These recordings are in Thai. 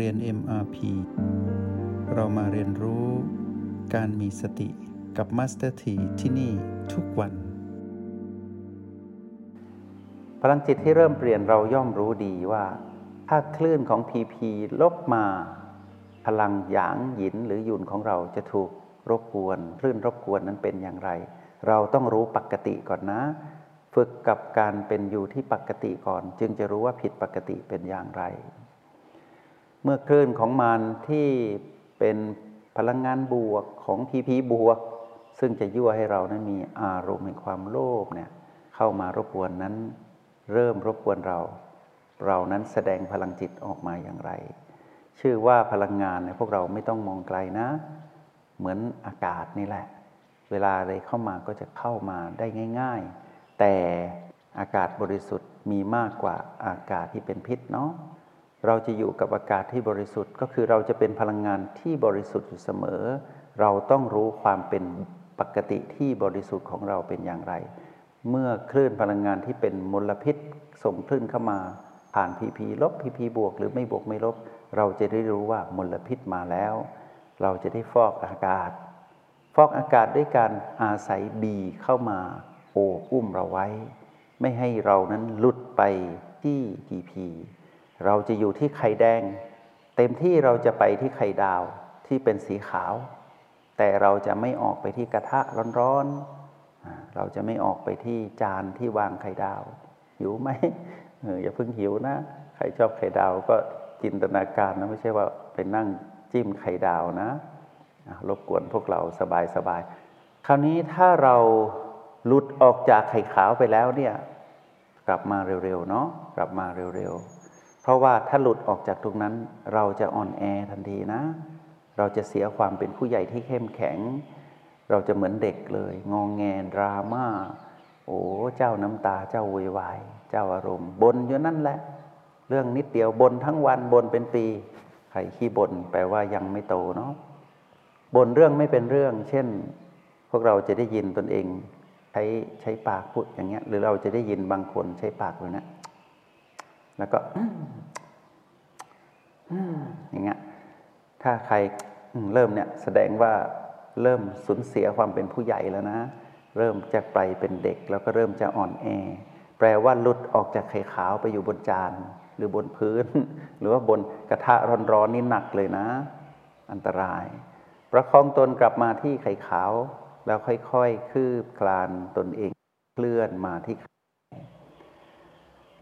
เรียน MRP เรามาเรียนรู้การมีสติกับ Master T ที่ที่นี่ทุกวัน พลังจิตที่เริ่มเปลี่ยนเราย่อมรู้ดีว่า ถ้าคลื่นของ PP ลบมา พลังหยางหยินหรือหยุนของเราจะถูกรบกวนคลื่นรบกวนนั้นเป็นอย่างไร เราต้องรู้ปกติก่อนนะ ฝึกกับการเป็นอยู่ที่ปกติก่อน จึงจะรู้ว่าผิดปกติเป็นอย่างไร เมื่อคลื่นของมันที่เป็นพลังงานบวกของพีพีบวก ซึ่งจะยั่วให้เรานั้นมีอารมณ์แห่งความโลภเนี่ยเข้ามารบกวนนั้น เริ่มรบกวนเรา เรานั้นแสดงพลังจิตออกมาอย่างไร ชื่อว่าพลังงานเนี่ยพวกเราไม่ต้องมองไกลนะ เหมือนอากาศนี่แหละ เวลาอะไรเข้ามาก็จะเข้ามาได้ง่าย ๆ แต่อากาศบริสุทธิ์มีมากกว่าอากาศที่เป็นพิษเนาะ เราจะอยู่กับอากาศที่บริสุทธิ์ ก็คือเราจะเป็นพลังงานที่บริสุทธิ์อยู่เสมอ เราต้องรู้ความเป็นปกติที่บริสุทธิ์ของเราเป็นอย่างไร เมื่อคลื่นพลังงานที่เป็นมลพิษส่งคลื่นเข้ามาผ่านพีพีลบพีพีบวก หรือไม่บวกไม่ลบ เราจะได้รู้ว่ามลพิษมาแล้ว เราจะได้ฟอกอากาศ ฟอกอากาศด้วยการอาศัยบีเข้ามาโอบอุ้มเราไว้ ไม่ให้เรานั้นหลุดไปที่พีพี เราจะอยู่ที่ไข่แดง เต็มที่เราจะไปที่ไข่ดาวที่เป็นสีขาว แต่เราจะไม่ออกไปที่กระทะร้อนๆ เราจะไม่ออกไปที่จานที่วางไข่ดาว หิวไหมอออย่าเพิ่งหิวนะ ใครชอบไข่ดาวก็จินตนาการนะไม่ใช่ว่าไปนั่งจิ้มไข่ดาวนะรบกวนพวกเราสบายๆคราวนี้ถ้าเราหลุดออกจากไข่ขาวไปแล้วเนี่ย กลับมาเร็วๆเนาะกลับมาเร็วๆ เพราะว่าถ้าหลุดออกจากตรงนั้น เราจะอ่อนแอทันทีนะ เราจะเสียความเป็นผู้ใหญ่ที่เข้มแข็ง เราจะเหมือนเด็กเลย งองแงดราม่าโอ้เจ้าน้ำตาเจ้าวุ่นวาย เจ้าอารมณ์บนอยู่นั่นแหละ เรื่องนิดเดียวบนทั้งวันบนเป็นปีใครขี้บนแปลว่ายังไม่โตเนาะบนเรื่องไม่เป็นเรื่อง เช่น พวกเราจะได้ยินตนเอง ใช้ใช้ปากพูดอย่างเงี้ย หรือเราจะได้ยินบางคนใช้ปากเลยนะ แล้วก็อย่างเงี้ยถ้าใครเริ่มเนี่ยแสดงว่าเริ่มสูญเสียความเป็นผู้ใหญ่แล้วนะ เริ่มจะไปเป็นเด็ก แล้วก็เริ่มจะอ่อนแอ แปลว่าหลุดออกจากไข่ขาวไปอยู่บนจานหรือบนพื้น หรือว่าบนกระทะร้อนๆนี่หนักเลยนะ อันตราย ประคองตนกลับมาที่ไข่ขาว แล้วค่อยๆ คืบคลานตนเองเคลื่อนมาที่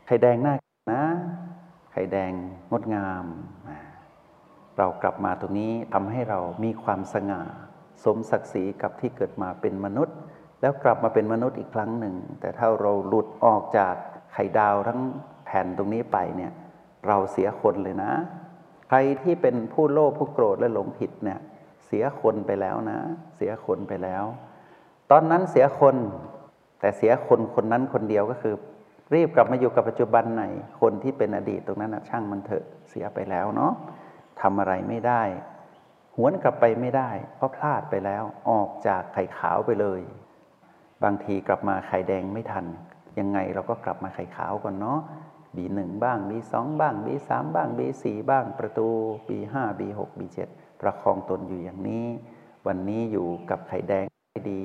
ไข่แดงหน้า นะ ไข่แดงงดงาม เรากลับมาตรงนี้ทำให้เรามีความสง่า สมศักดิ์ศรีกับที่เกิดมาเป็นมนุษย์ แล้วกลับมาเป็นมนุษย์อีกครั้งหนึ่ง แต่ถ้าเราหลุดออกจากไข่ดาวทั้งแผ่นตรงนี้ไปเนี่ยเราเสียคนเลยนะ ใครที่เป็นผู้โลภผู้โกรธและหลงผิดเนี่ยเสียคนไปแล้วนะ เสียคนไปแล้ว ตอนนั้นเสียคน แต่เสียคนคนนั้นคนเดียวก็คือ รีบกลับมาอยู่กับปัจจุบันหนคนที่เป็นอดีตตรงนั้นนะช่างมันเถอะเสียไปแล้วเนาะทำอะไรไม่ได้ หวนกลับไปไม่ได้ เพราะพลาดไปแล้วออกจากไข่ขาวไปเลย บางทีกลับมาไข่แดงไม่ทัน ยังไงเราก็กลับมาไข่ขาวก่อนเนาะบีหนึ่งบ้างบีสองบ้างบีสามบ้างบีสี่บ้างประตูบีห้าบีหกบีเจ็ดประคองตนอยู่อย่างนี้ วันนี้อยู่กับไข่แดงดี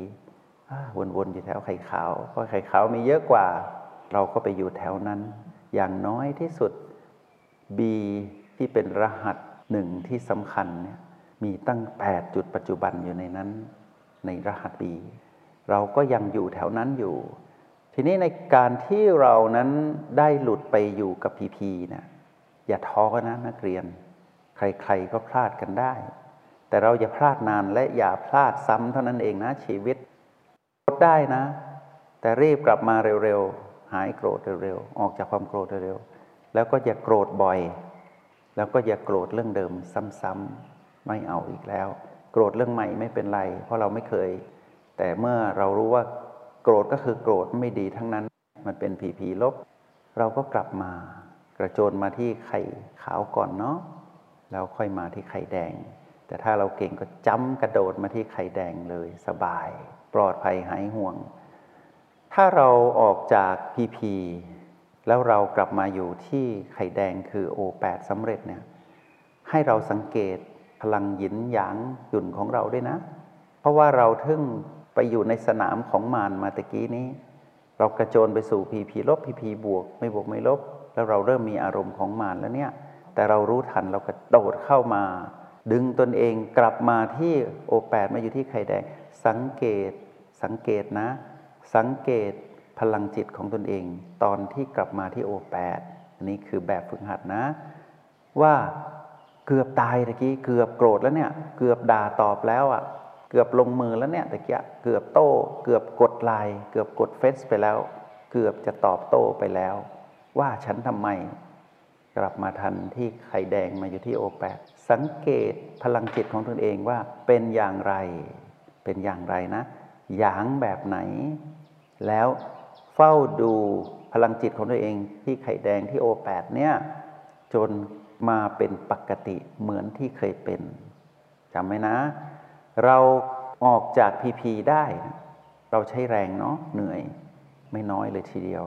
วนๆอยู่แถวไข่ขาวเพราะไข่ขาวมีเยอะกว่า เราก็ไปอยู่แถวนั้น อย่างน้อยที่สุด B ที่เป็นรหัสหนึ่งที่สำคัญเนี่ยมีตั้ง 8 จุดปัจจุบันอยู่ในนั้น ในรหัส B เราก็ยังอยู่แถวนั้นอยู่ ทีนี้ในการที่เรานั้นได้หลุดไปอยู่กับพีพีเนี่ยอย่าท้อนะนักเรียน ใครๆก็พลาดกันได้ แต่เราอย่าพลาดนานและอย่าพลาดซ้ำเท่านั้นเองนะชีวิตลดได้นะ แต่รีบกลับมาเร็วๆ หายโกรธเร็วๆออกจากความโกรธเร็วๆแล้วก็อย่าโกรธบ่อย แล้วก็อย่าโกรธเรื่องเดิมซ้ำๆไม่เอาอีกแล้ว โกรธเรื่องใหม่ไม่เป็นไร เพราะเราไม่เคย แต่เมื่อเรารู้ว่าโกรธก็คือโกรธไม่ดีทั้งนั้น มันเป็นผีผีลบ เราก็กลับมากระโจนมาที่ไข่ขาวก่อนเนาะแล้วค่อยมาที่ไข่แดง แต่ถ้าเราเก่งก็จ้ำกระโดดมาที่ไข่แดงเลยสบาย ปลอดภัยหายห่วง ถ้าเราออกจากพีพีแล้วเรากลับมาอยู่ที่ไข่แดงคือโอแปดสำเร็จเนี่ยให้เราสังเกตพลังหยินหยางหยุ่นของเราด้วยนะ เพราะว่าเราทึ่งไปอยู่ในสนามของมารมาตะกี้นี้ เรากระโจนไปสู่พีพีลบพีพีบวก ไม่บวกไม่ลบ แล้วเราเริ่มมีอารมณ์ของมารแล้วเนี่ยแต่เรารู้ทันเรากระโดดเข้ามา ดึงตนเองกลับมาที่โอแปดมาอยู่ที่ไข่แดง สังเกตสังเกตนะ สังเกตพลังจิตของตนเอง ตอนที่กลับมาที่โอแปดอันนี้คือแบบฝึกหัดนะ ว่าเกือบตายตะกี้เกือบโกรธแล้วเนี่ย เกือบด่าตอบแล้วอะ่ะ เกือบลงมือแล้วเนี่ยตะกี้เกือบโต้ เกือบกดไลน์เกือบกดเฟซไปแล้ว เกือบจะตอบโต้ไปแล้ว ว่าฉันทำไม กลับมาทันที่ไข่แดงมาอยู่ที่โอแปดสังเกตพลังจิตของตนเองว่าเป็นอย่างไร เป็นอย่างไรนะหยางแบบไหน แล้วเฝ้าดูพลังจิตของตัวเองที่ไข่แดงที่โอแปดเนี่ยจนมาเป็นปกติเหมือนที่เคยเป็นจำไหมนะ เราออกจากพีพีได้เราใช้แรงเนาะเหนื่อยไม่น้อยเลยทีเดียว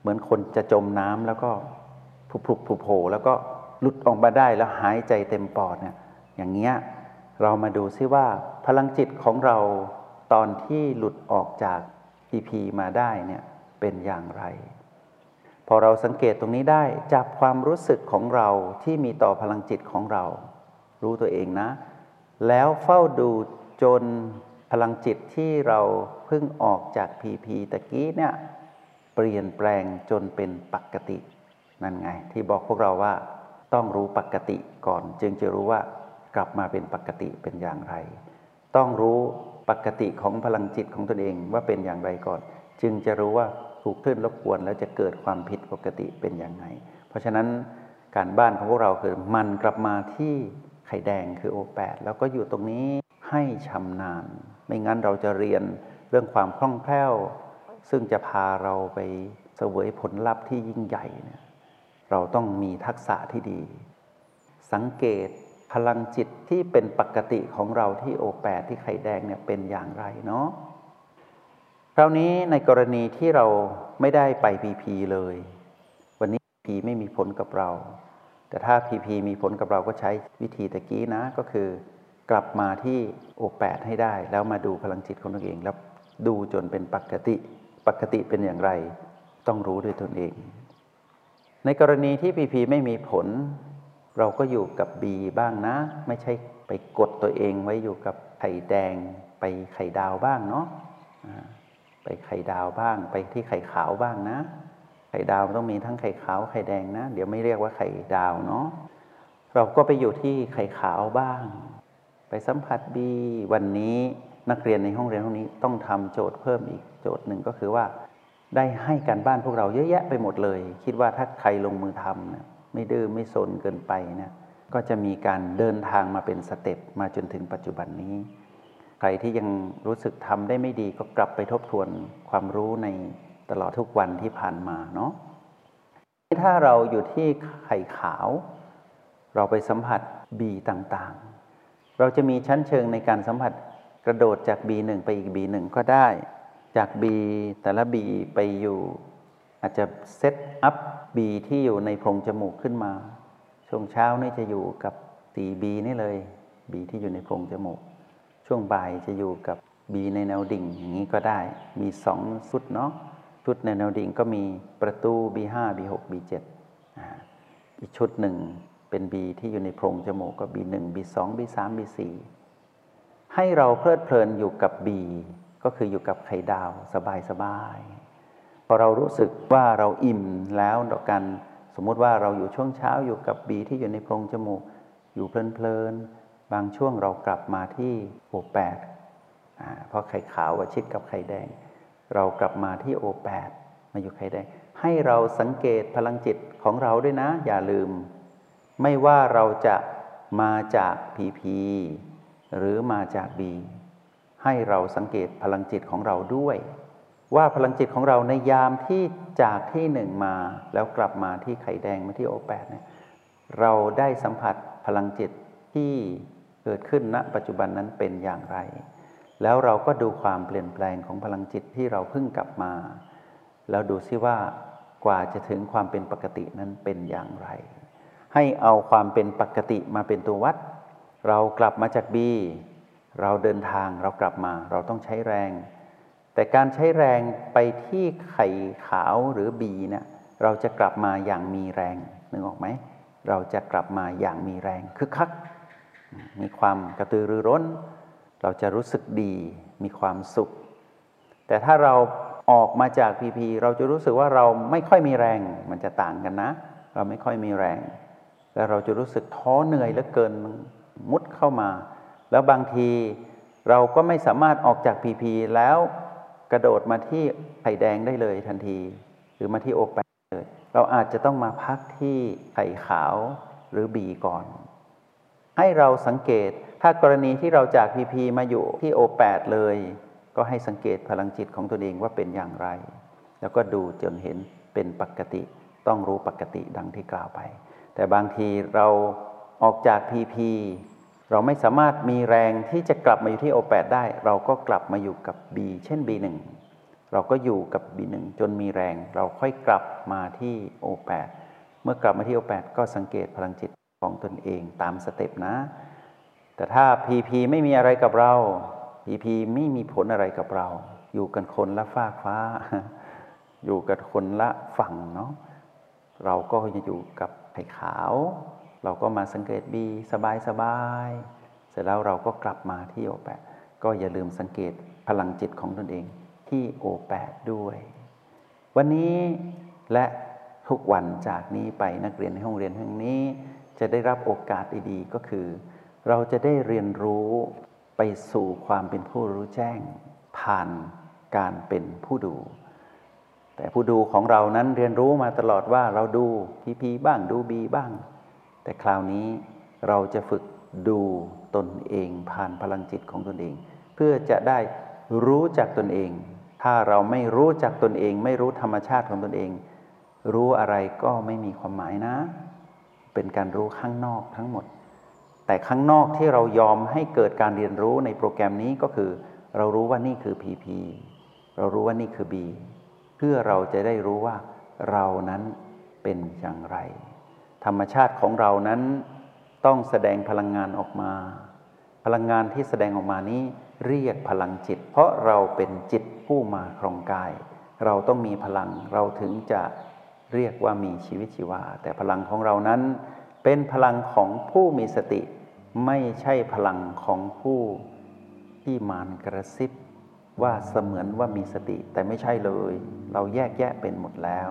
เหมือนคนจะจมน้ำแล้วก็ผุบผุบผุบโผแล้วก็หลุดออกมาได้แล้วหายใจเต็มปอดเนี่ยอย่างเงี้ยเรามาดูซิว่าพลังจิตของเราตอนที่หลุดออกจาก พีมาได้เนี่ยเป็นอย่างไร พอเราสังเกตตรงนี้ได้จับความรู้สึกของเราที่มีต่อพลังจิตของเรา รู้ตัวเองนะ แล้วเฝ้าดูจนพลังจิตที่เราเพิ่งออกจากพีพีตะกี้เนี่ยเปลี่ยนแปลงจนเป็นปกตินั่นไง ที่บอกพวกเราว่าต้องรู้ปกติก่อน จึงจะรู้ว่ากลับมาเป็นปกติเป็นอย่างไร ต้องรู้ ปกติของพลังจิตของตนเองว่าเป็นอย่างไรก่อน จึงจะรู้ว่าถูกคลื่นรบกวนแล้วจะเกิดความผิดปกติเป็นอย่างไรเพราะฉะนั้นการบ้านของพวกเราคือมันกลับมาที่ไข่แดงคือโอแปดแล้วก็อยู่ตรงนี้ให้ชำนาญ ไม่งั้นเราจะเรียนเรื่องความคล่องแคล่ว ซึ่งจะพาเราไปเสวยผลลัพธ์ที่ยิ่งใหญ่เนี่ยเราต้องมีทักษะที่ดี สังเกต พลังจิตที่เป็นปกติของเราที่โอแปดที่ไข่แดงเนี่ยเป็นอย่างไรเนาะคราวนี้ในกรณีที่เราไม่ได้ไปพีพีเลย วันนี้พีไม่มีผลกับเรา แต่ถ้าพีพีมีผลกับเราก็ใช้วิธีตะกี้นะก็คือกลับมาที่โอแปดให้ได้ แล้วมาดูพลังจิตของตนเอง แล้วดูจนเป็นปกติ ปกติเป็นอย่างไร ต้องรู้ด้วยตนเอง ในกรณีที่พีพีไม่มีผล เราก็อยู่กับบีบ้างนะ ไม่ใช่ไปกดตัวเองไว้อยู่กับไข่แดง ไปไข่ดาวบ้างเนาะไปไข่ดาวบ้าง ไปที่ไข่ขาวบ้างนะ ไข่ดาวต้องมีทั้งไข่ขาวไข่แดงนะ เดี๋ยวไม่เรียกว่าไข่ดาวเนาะเราก็ไปอยู่ที่ไข่ขาวบ้าง ไปสัมผัสบีวันนี้นักเรียนในห้องเรียนห้องนี้ต้องทำโจทย์เพิ่มอีกโจทย์หนึ่งก็คือว่า ได้ให้การบ้านพวกเราเยอะแยะไปหมดเลย คิดว่าถ้าใครลงมือทำนะ ไม่ดื้อไม่สนเกินไปนะก็จะมีการเดินทางมาเป็นสเต็ปมาจนถึงปัจจุบันนี้ ใครที่ยังรู้สึกทำได้ไม่ดีก็กลับไปทบทวนความรู้ในตลอดทุกวันที่ผ่านมาเนาะถ้าเราอยู่ที่ไข่ขาว เราไปสัมผัสบีต่างๆ เราจะมีชั้นเชิงในการสัมผัสกระโดดจาก B1 ไปอีก B1 ก็ได้ จาก B แต่ละ B ไปอยู่ อาจจะเซตอัพ B ที่อยู่ในโพรงจมูกขึ้นมา ช่วงเช้านี่จะอยู่กับ 4B นี่เลย B ที่อยู่ในโพรงจมูก ช่วงบ่ายจะอยู่กับบีในแนวดิ่งอย่างนี้ก็ได้ มีสองชุดเนาะชุดในแนวดิ่งก็มีประตู B5 B6 B7 อีกชุดหนึ่งเป็น B ที่อยู่ในโพรงจมูกก็ B1 B2 B3 B4 ให้เราเพลิดเพลินอยู่กับ B ก็คืออยู่กับไข่ดาวสบายสบาย พอเรารู้สึกว่าเราอิ่มแล้วดอกกัน สมมุติว่าเราอยู่ช่วงเช้าอยู่กับ B ที่อยู่ในโพรงจมูก อยู่เพลินบางช่วงเรากลับมาที่โอแปดเพราะไข่ขาวชิดกับไข่แดง เรากลับมาที่โอแปดมาอยู่ไข่แดง ให้เราสังเกตพลังจิตของเราด้วยนะ อย่าลืม ไม่ว่าเราจะมาจากพีพีหรือมาจากบีให้เราสังเกตพลังจิตของเราด้วย ว่าพลังจิตของเราในยามที่จากที่หนึ่งมาแล้วกลับมาที่ไข่แดงมาที่โอแปดเนี่ยเราได้สัมผัสพลังจิตที่เกิดขึ้นณปัจจุบันนั้นเป็นอย่างไร แล้วเราก็ดูความเปลี่ยนแปลงของพลังจิตที่เราเพิ่งกลับมา แล้วดูซิว่ากว่าจะถึงความเป็นปกตินั้นเป็นอย่างไร ให้เอาความเป็นปกติมาเป็นตัววัด เรากลับมาจาก B เราเดินทางเรากลับมา เราต้องใช้แรง แต่การใช้แรงไปที่ไข่ขาวหรือ B เนี่ยเราจะกลับมาอย่างมีแรงนึกออกไหม เราจะกลับมาอย่างมีแรงคึกคัก มีความกระตือรือร้น เราจะรู้สึกดีมีความสุข แต่ถ้าเราออกมาจากพีพีเราจะรู้สึกว่าเราไม่ค่อยมีแรงมันจะต่างกันนะ เราไม่ค่อยมีแรง แล้วเราจะรู้สึกท้อเหนื่อยเหลือเกินมุดเข้ามา แล้วบางทีเราก็ไม่สามารถออกจากพีพีแล้ว กระโดดมาที่ไข่แดงได้เลยทันที หรือมาที่โอแปเลย เราอาจจะต้องมาพักที่ไข่ขาวหรือบีก่อน ให้เราสังเกตถ้ากรณีที่เราจากพีพีมาอยู่ที่โอแปดเลย ก็ให้สังเกตพลังจิตของตนเองว่าเป็นอย่างไร แล้วก็ดูจนเห็นเป็นปกติ ต้องรู้ปกติดังที่กล่าวไป แต่บางทีเราออกจากพีพี เราไม่สามารถมีแรงที่จะกลับมาอยู่ที่โอแปดได้ เราก็กลับมาอยู่กับ B เช่น B1 เราก็อยู่กับ B1 จนมีแรง เราค่อยกลับมาที่โอแปดเมื่อกลับมาที่โอแปดก็สังเกตพลังจิตของตนเองตามสเต็ปนะ แต่ถ้า PP ไม่มีอะไรกับเรา PP ไม่มีผลอะไรกับเรา อยู่กันคนละฟากฟ้า อยู่กันคนละฝั่งเนาะเราก็จะอยู่กับไข่ขาว เราก็มาสังเกตบีสบายสบายเสร็จแล้วเราก็กลับมาที่โอแปก็อย่าลืมสังเกตพลังจิตของตนเองที่โอแปด้วย วันนี้และทุกวันจากนี้ไปนักเรียนในห้องเรียนแห่งนี้ จะได้รับโอกาสดีๆก็คือ เราจะได้เรียนรู้ไปสู่ความเป็นผู้รู้แจ้ง ผ่านการเป็นผู้ดู แต่ผู้ดูของเรานั้นเรียนรู้มาตลอดว่าเราดูพีพีบ้างดูบีบ้าง แต่คราวนี้เราจะฝึกดูตนเองผ่านพลังจิตของตนเอง เพื่อจะได้รู้จักตนเอง ถ้าเราไม่รู้จักตนเอง ไม่รู้ธรรมชาติของตนเอง รู้อะไรก็ไม่มีความหมายนะ เป็นการรู้ข้างนอกทั้งหมด แต่ข้างนอกที่เรายอมให้เกิดการเรียนรู้ในโปรแกรมนี้ก็คือ เรารู้ว่านี่คือ PP เรารู้ว่านี่คือ B เพื่อเราจะได้รู้ว่าเรานั้นเป็นอย่างไร ธรรมชาติของเรานั้นต้องแสดงพลังงานออกมา พลังงานที่แสดงออกมานี้เรียกพลังจิต เพราะเราเป็นจิตผู้มาครองกาย เราต้องมีพลังเราถึงจะเรียกว่ามีชีวิตชีวา แต่พลังของเรานั้นเป็นพลังของผู้มีสติ ไม่ใช่พลังของผู้ที่มารกระซิบว่าเสมือนว่ามีสติ แต่ไม่ใช่เลย เราแยกแยะเป็นหมดแล้ว